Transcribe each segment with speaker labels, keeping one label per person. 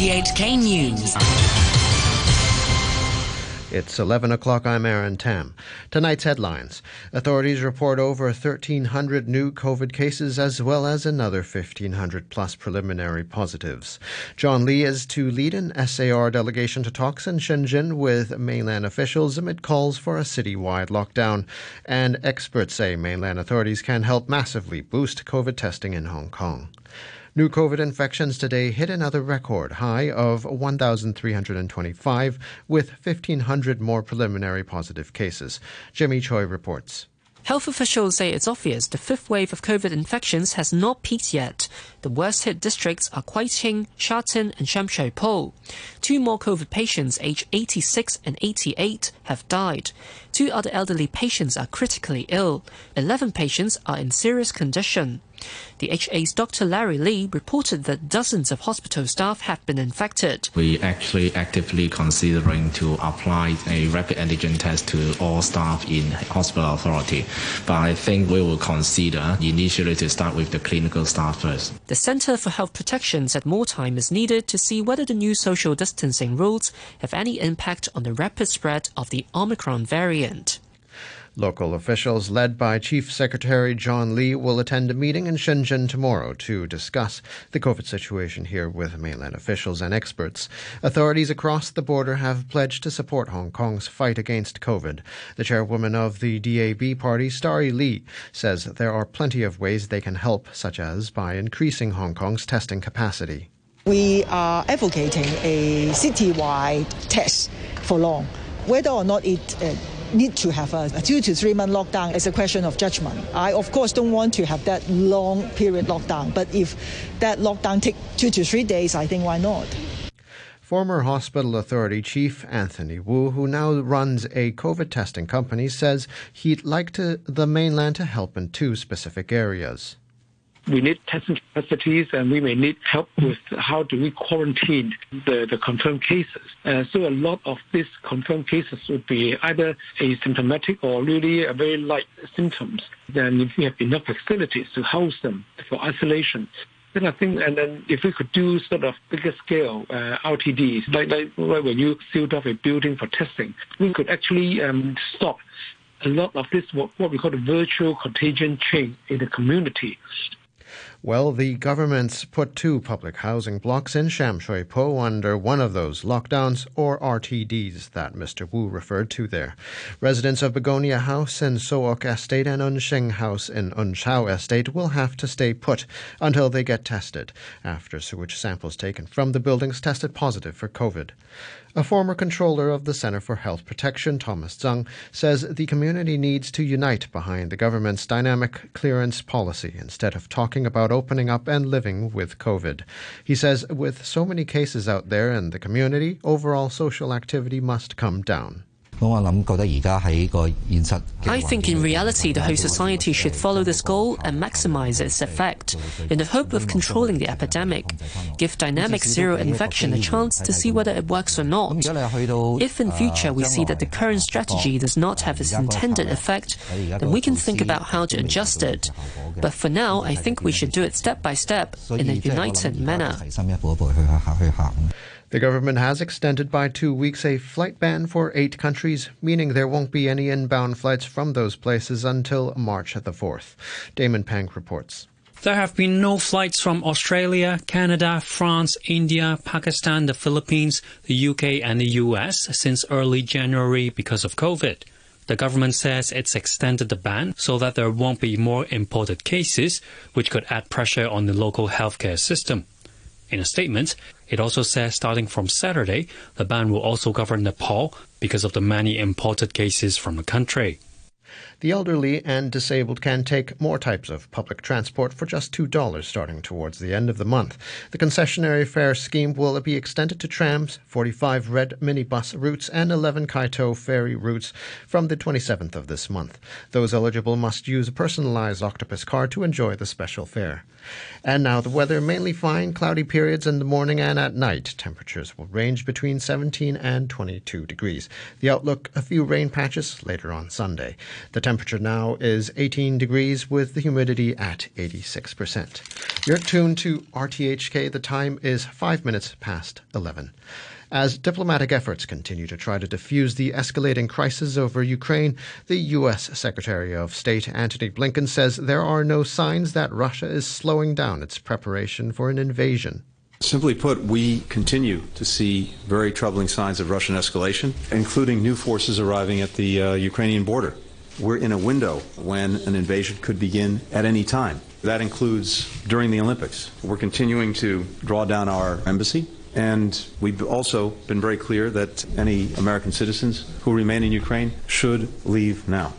Speaker 1: RTHK News.
Speaker 2: It's 11 o'clock. I'm Aaron Tam. Tonight's headlines. Authorities report over 1,300 new COVID cases as well as another 1,500 plus preliminary positives. John Lee is to lead an SAR delegation to talks in Shenzhen with mainland officials amid calls for a citywide lockdown. And experts say mainland authorities can help massively boost COVID testing in Hong Kong. New COVID infections today hit another record high of 1,325, with 1,500 more preliminary positive cases. Jimmy Choi reports.
Speaker 3: Health officials say it's obvious the fifth wave of COVID infections has not peaked yet. The worst hit districts are Kwai Tsing, Sha Tin, and Sham Shui Po. Two more COVID patients aged 86 and 88 have died. Two other elderly patients are critically ill. 11 patients are in serious condition. The HA's Dr. Larry Lee reported that dozens of hospital staff have been infected.
Speaker 4: We actually actively considering to apply a rapid antigen test to all staff in hospital authority, but I think we will consider initially to start with the clinical staff first.
Speaker 3: The Centre for Health Protection said more time is needed to see whether the new social distancing rules have any impact on the rapid spread of the Omicron variant.
Speaker 2: Local officials, led by Chief Secretary John Lee, will attend a meeting in Shenzhen tomorrow to discuss the COVID situation here with mainland officials and experts. Authorities across the border have pledged to support Hong Kong's fight against COVID. The chairwoman of the DAB party, Starry Lee, says there are plenty of ways they can help, such as by increasing Hong Kong's testing capacity.
Speaker 5: We are advocating a citywide test for long. Whether or not it uh, need to have a, a two to three month lockdown is a question of judgment. I, of course, don't want to have that long period lockdown, but if that lockdown take two to three days, I think why not?
Speaker 2: Former Hospital Authority Chief Anthony Wu, who now runs a COVID testing company, says he'd like to, the mainland to help in two specific areas
Speaker 6: we need testing capacities and we may need help with how do we quarantine the, the confirmed cases. Uh, so a lot of these confirmed cases would be either asymptomatic or really very light symptoms. Then if we have enough facilities to house them for isolation, then I think, and then if we could do sort of bigger scale uh, RTDs, like, like when you sealed off a building for testing, we could actually um, stop a lot of this what, what we call the virtual contagion chain in the community.
Speaker 2: Well, the government's put two public housing blocks in Sham Shui Po under one of those lockdowns or RTDs that Mr. Wu referred to there. Residents of Begonia House in So Uk Estate and Yan Shing House in Yan Chau Estate will have to stay put until they get tested after sewage samples taken from the buildings tested positive for COVID. A former controller of the Center for Health Protection, Thomas Tsang, says the community needs to unite behind the government's dynamic clearance policy instead of talking about opening up and living with COVID. He says with so many cases out there in the community, overall social activity must come down.
Speaker 3: I think in reality the whole society should follow this goal and maximize its effect in the hope of controlling the epidemic. Give dynamic zero infection a chance to see whether it works or not. If in future we see that the current strategy does not have its intended effect, then we can think about how to adjust it. But for now, I think we should do it step by step in a united manner.
Speaker 2: The government has extended by two weeks a flight ban for eight countries, meaning there won't be any inbound flights from those places until March the 4th. Damon Pang reports.
Speaker 7: There have been no flights from Australia, Canada, France, India, Pakistan, the Philippines, the UK, and the US since early January because of COVID. The government says it's extended the ban so that there won't be more imported cases, which could add pressure on the local healthcare system. In a statement, it also says starting from Saturday, the ban will also govern Nepal because of the many imported cases from the country.
Speaker 2: The elderly and disabled can take more types of public transport for just $2 starting towards the end of the month. The concessionary fare scheme will be extended to trams, 45 red minibus routes, and 11 Kaito ferry routes from the 27th of this month. Those eligible must use a personalized octopus card to enjoy the special fare. And now the weather mainly fine, cloudy periods in the morning and at night. Temperatures will range between 17 and 22 degrees. The outlook a few rain patches later on Sunday. The temperature now is 18 degrees with the humidity at 86%. You're tuned to RTHK. The time is five minutes past 11. As diplomatic efforts continue to try to defuse the escalating crisis over Ukraine, the U.S. Secretary of State Antony Blinken says there are no signs that Russia is slowing down its preparation for an invasion.
Speaker 1: Simply put, we continue to see very troubling signs of Russian escalation, including new forces arriving at the uh, Ukrainian border. We're in a window when an invasion could begin at any time. That includes during the Olympics. We're continuing to draw down our embassy and we've also been very clear that any American citizens who remain in Ukraine should leave now.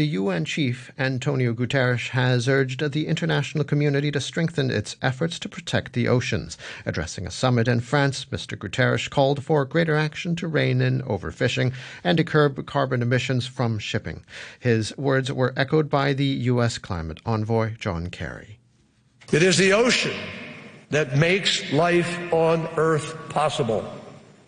Speaker 2: The UN chief, Antonio Guterres, has urged the international community to strengthen its efforts to protect the oceans. Addressing a summit in France, Mr. Guterres called for greater action to rein in overfishing and to curb carbon emissions from shipping. His words were echoed by the U.S. climate envoy, John Kerry.
Speaker 8: It is the ocean that makes life on Earth possible.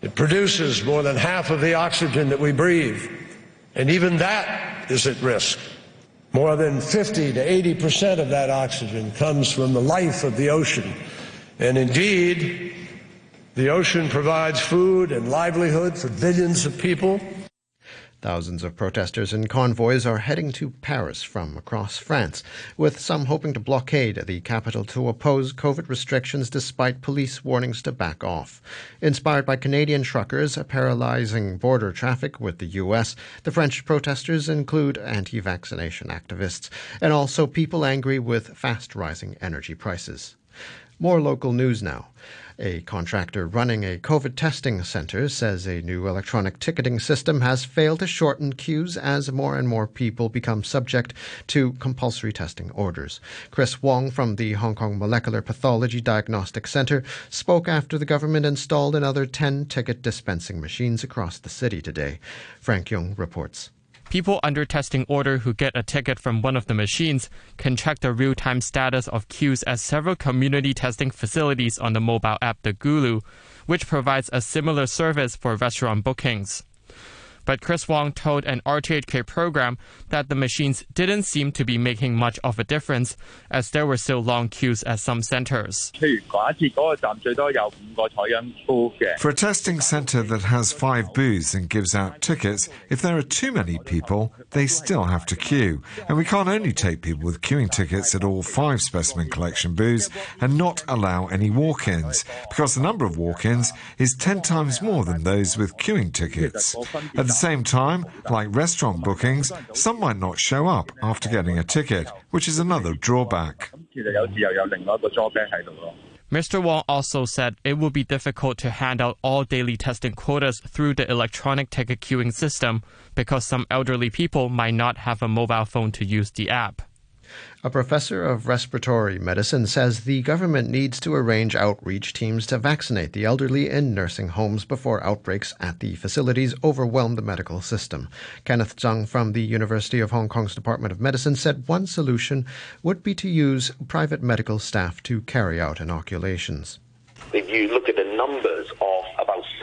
Speaker 8: It produces more than half of the oxygen that we breathe, and even that is at risk. More than 50 to 80 percent of that oxygen comes from the life of the ocean. And indeed, the ocean provides food and livelihood for billions of people.
Speaker 2: Thousands of protesters and convoys are heading to Paris from across France, with some hoping to blockade the capital to oppose COVID restrictions despite police warnings to back off. Inspired by Canadian truckers paralyzing border traffic with the U.S., the French protesters include anti vaccination activists and also people angry with fast rising energy prices. More local news now. A contractor running a COVID testing center says a new electronic ticketing system has failed to shorten queues as more and more people become subject to compulsory testing orders. Chris Wong from the Hong Kong Molecular Pathology Diagnostic Center spoke after the government installed another 10 ticket dispensing machines across the city today. Frank Young reports.
Speaker 9: People under testing order who get a ticket from one of the machines can check the real time status of queues at several community testing facilities on the mobile app The Gulu, which provides a similar service for restaurant bookings. But Chris Wong told an RTHK program that the machines didn't seem to be making much of a difference as there were still long queues at some centers.
Speaker 10: For a testing centre that has five booths and gives out tickets, if there are too many people, they still have to queue. And we can't only take people with queuing tickets at all five specimen collection booths and not allow any walk ins, because the number of walk ins is 10 times more than those with queuing tickets. At the the same time, like restaurant bookings, some might not show up after getting a ticket, which is another drawback.
Speaker 9: Mr. Wong also said it will be difficult to hand out all daily testing quotas through the electronic ticket queuing system because some elderly people might not have a mobile phone to use the app.
Speaker 2: A professor of respiratory medicine says the government needs to arrange outreach teams to vaccinate the elderly in nursing homes before outbreaks at the facilities overwhelm the medical system. Kenneth Tsang from the University of Hong Kong's Department of Medicine said one solution would be to use private medical staff to carry out inoculations.
Speaker 11: If you look at the numbers of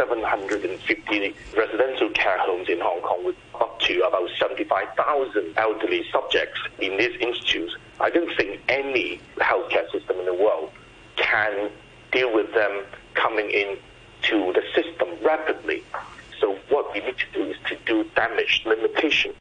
Speaker 11: 750 residential care homes in Hong Kong with up to about 75,000 elderly subjects in these institutes, I don't think any healthcare system in the world can deal with them coming in to the system rapidly. So what we need to do is to do damage limitation.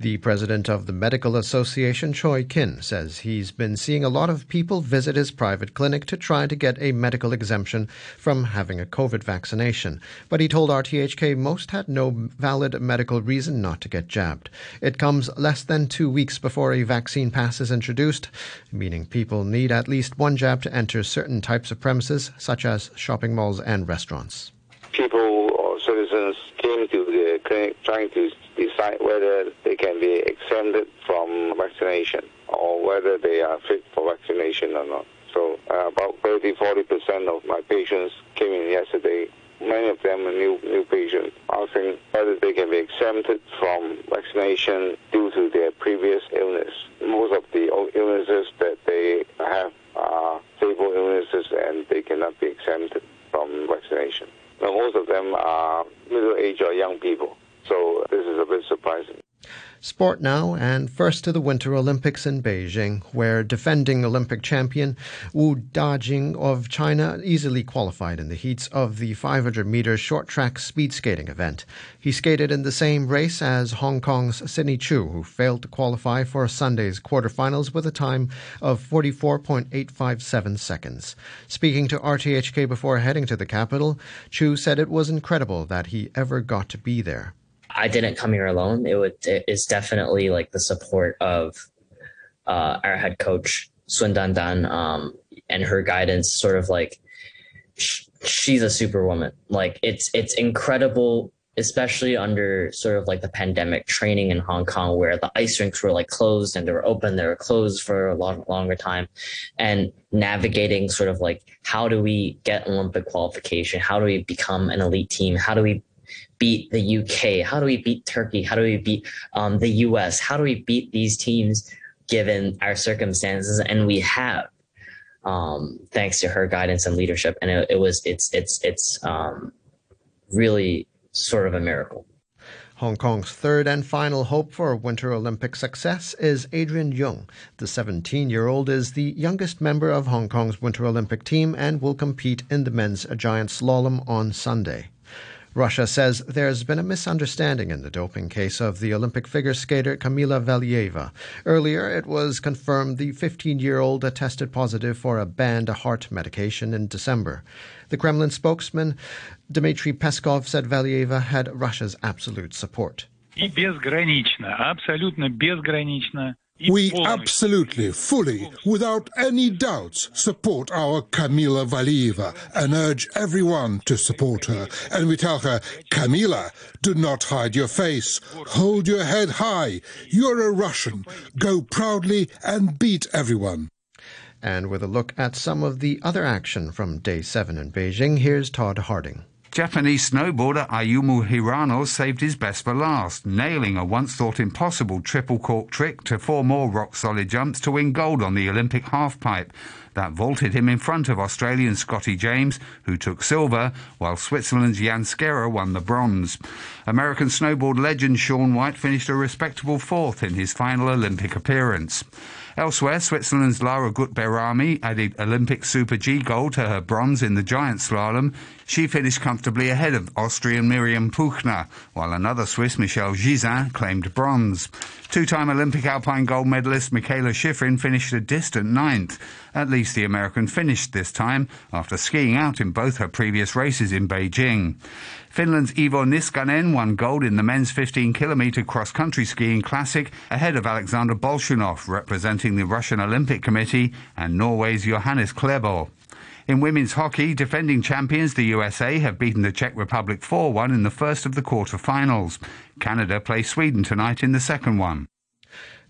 Speaker 2: The president of the Medical Association, Choi Kin, says he's been seeing a lot of people visit his private clinic to try to get a medical exemption from having a COVID vaccination. But he told RTHK most had no valid medical reason not to get jabbed. It comes less than two weeks before a vaccine pass is introduced, meaning people need at least one jab to enter certain types of premises, such as shopping malls and restaurants.
Speaker 12: People citizens came to the clinic trying to decide whether they can be exempted from vaccination or whether they are fit for vaccination or not. So uh, about 30, 40% of my patients came in yesterday. Many of them are new, new patients asking whether they can be exempted from vaccination due to their previous illness. Most of the illnesses that they have are stable illnesses and they cannot be exempted from vaccination. Most of them are middle-aged or young people. So this is a bit surprising.
Speaker 2: Sport now, and first to the Winter Olympics in Beijing, where defending Olympic champion Wu Dajing of China easily qualified in the heats of the 500 meter short track speed skating event. He skated in the same race as Hong Kong's Sidney Chu, who failed to qualify for Sunday's quarterfinals with a time of 44.857 seconds. Speaking to RTHK before heading to the capital, Chu said it was incredible that he ever got to be there.
Speaker 13: I didn't come here alone. It would it is definitely like the support of uh, our head coach Sun Dan Dan um, and her guidance. Sort of like sh- she's a superwoman. Like it's it's incredible, especially under sort of like the pandemic training in Hong Kong, where the ice rinks were like closed and they were open, they were closed for a long longer time, and navigating sort of like how do we get Olympic qualification? How do we become an elite team? How do we beat the UK? How do we beat Turkey? How do we beat um, the US? How do we beat these teams given our circumstances? And we have, um, thanks to her guidance and leadership. And it, it was, it's, it's, it's um, really sort of a miracle.
Speaker 2: Hong Kong's third and final hope for Winter Olympic success is Adrian Yung. The 17 year old is the youngest member of Hong Kong's Winter Olympic team and will compete in the men's giant slalom on Sunday. Russia says there's been a misunderstanding in the doping case of the Olympic figure skater Kamila Valieva. Earlier, it was confirmed the 15 year old tested positive for a banned heart medication in December. The Kremlin spokesman Dmitry Peskov said Valieva had Russia's absolute support.
Speaker 14: И безгранично, абсолютно безгранично
Speaker 15: we absolutely, fully, without any doubts, support our Kamila Valieva and urge everyone to support her. And we tell her, Kamila, do not hide your face. Hold your head high. You're a Russian. Go proudly and beat everyone.
Speaker 2: And with a look at some of the other action from day seven in Beijing, here's Todd Harding.
Speaker 16: Japanese snowboarder Ayumu Hirano saved his best for last, nailing a once thought impossible triple cork trick to four more rock solid jumps to win gold on the Olympic halfpipe. That vaulted him in front of Australian Scotty James, who took silver, while Switzerland's Jan Scherrer won the bronze. American snowboard legend Shaun White finished a respectable fourth in his final Olympic appearance. Elsewhere, Switzerland's Lara Gut-Behrami added Olympic Super G gold to her bronze in the giant slalom. She finished comfortably ahead of Austrian Mirjam Puchner, while another Swiss, Michelle Gisin, claimed bronze. Two-time Olympic alpine gold medalist Mikaela Shiffrin finished a distant ninth. At least the American finished this time, after skiing out in both her previous races in Beijing. Finland's Iivo Niskanen won gold in the men's 15 kilometre cross country skiing classic ahead of Alexander Bolshunov, representing the Russian Olympic Committee, and Norway's Johannes Klæbo. In women's hockey, defending champions the USA have beaten the Czech Republic 4 1 in the first of the quarter-finals. Canada play Sweden tonight in the second one.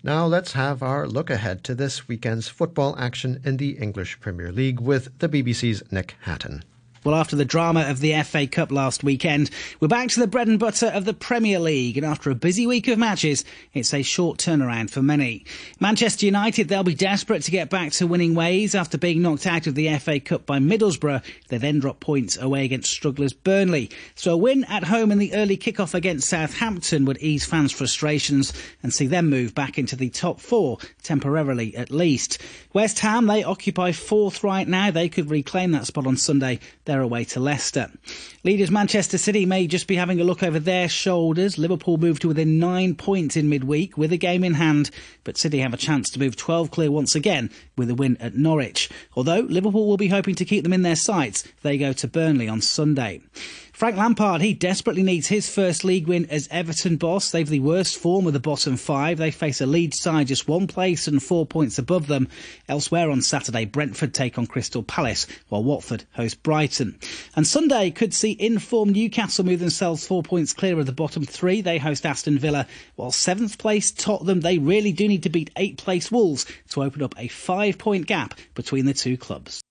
Speaker 2: Now let's have our look ahead to this weekend's football action in the English Premier League with the BBC's Nick Hatton.
Speaker 17: Well, after the drama of the FA Cup last weekend, we're back to the bread and butter of the Premier League. And after a busy week of matches, it's a short turnaround for many. Manchester United, they'll be desperate to get back to winning ways after being knocked out of the FA Cup by Middlesbrough. They then drop points away against strugglers Burnley. So a win at home in the early kickoff against Southampton would ease fans' frustrations and see them move back into the top four, temporarily at least. West Ham, they occupy fourth right now. They could reclaim that spot on Sunday. They're away to Leicester. Leaders Manchester City may just be having a look over their shoulders. Liverpool moved to within nine points in midweek with a game in hand, but City have a chance to move 12 clear once again with a win at Norwich. Although Liverpool will be hoping to keep them in their sights, they go to Burnley on Sunday. Frank Lampard, he desperately needs his first league win as Everton boss. They've the worst form of the bottom five. They face a lead side just one place and four points above them. Elsewhere on Saturday, Brentford take on Crystal Palace, while Watford host Brighton. And Sunday could see informed Newcastle move themselves four points clear of the bottom three. They host Aston Villa, while seventh place Tottenham, they really do need to beat eighth place Wolves to open up a five point gap between the two clubs.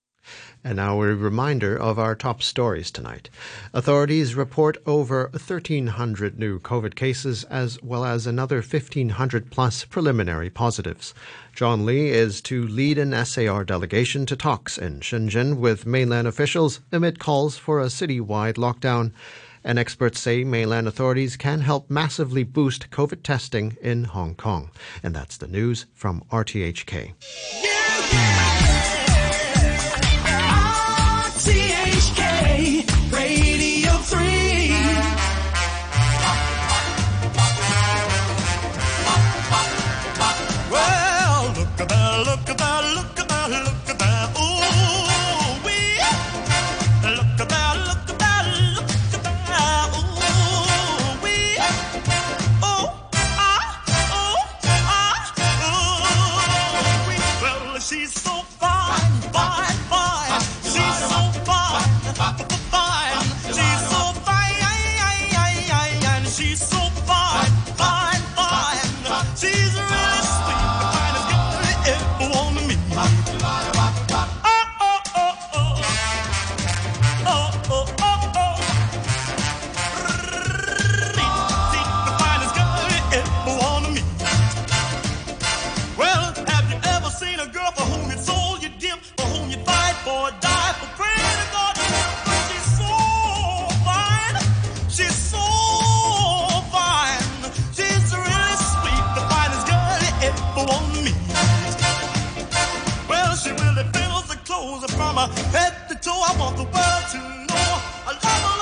Speaker 2: And now a reminder of our top stories tonight. Authorities report over 1,300 new COVID cases as well as another 1,500 plus preliminary positives. John Lee is to lead an SAR delegation to talks in Shenzhen with mainland officials amid calls for a citywide lockdown
Speaker 18: And experts say mainland authorities can help massively boost COVID testing in Hong Kong. And that's the news from RTHK. Yeah. shows. From head to toe, I want the world to know I love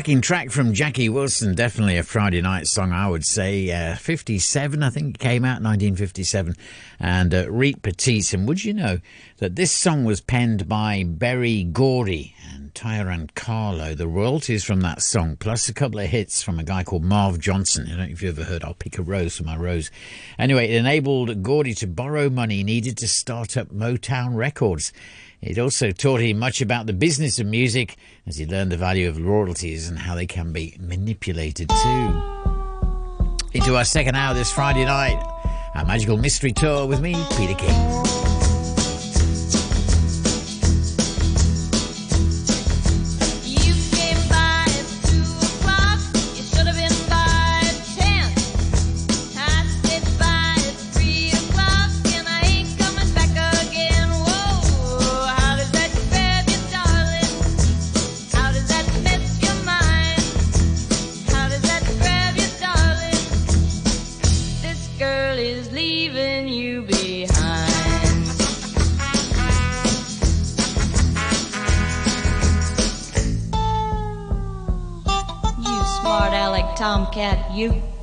Speaker 19: Cracking track from Jackie Wilson, definitely a Friday night song, I would say. Uh, 57, I think it came out 1957. And uh, Reet Petite. And would you know that this song was penned by Berry Gordy Tyran Carlo? The royalties from that song, plus a couple of hits from a guy called Marv Johnson. I don't know if you've ever heard I'll Pick a Rose for My Rose. Anyway, it enabled Gordy to borrow money needed to start up Motown Records. It also taught him much about the business of music as he learned the value of royalties and how they can be manipulated too. Into our second hour this Friday night, our magical mystery tour with me, Peter King.
Speaker 20: Tomcat, you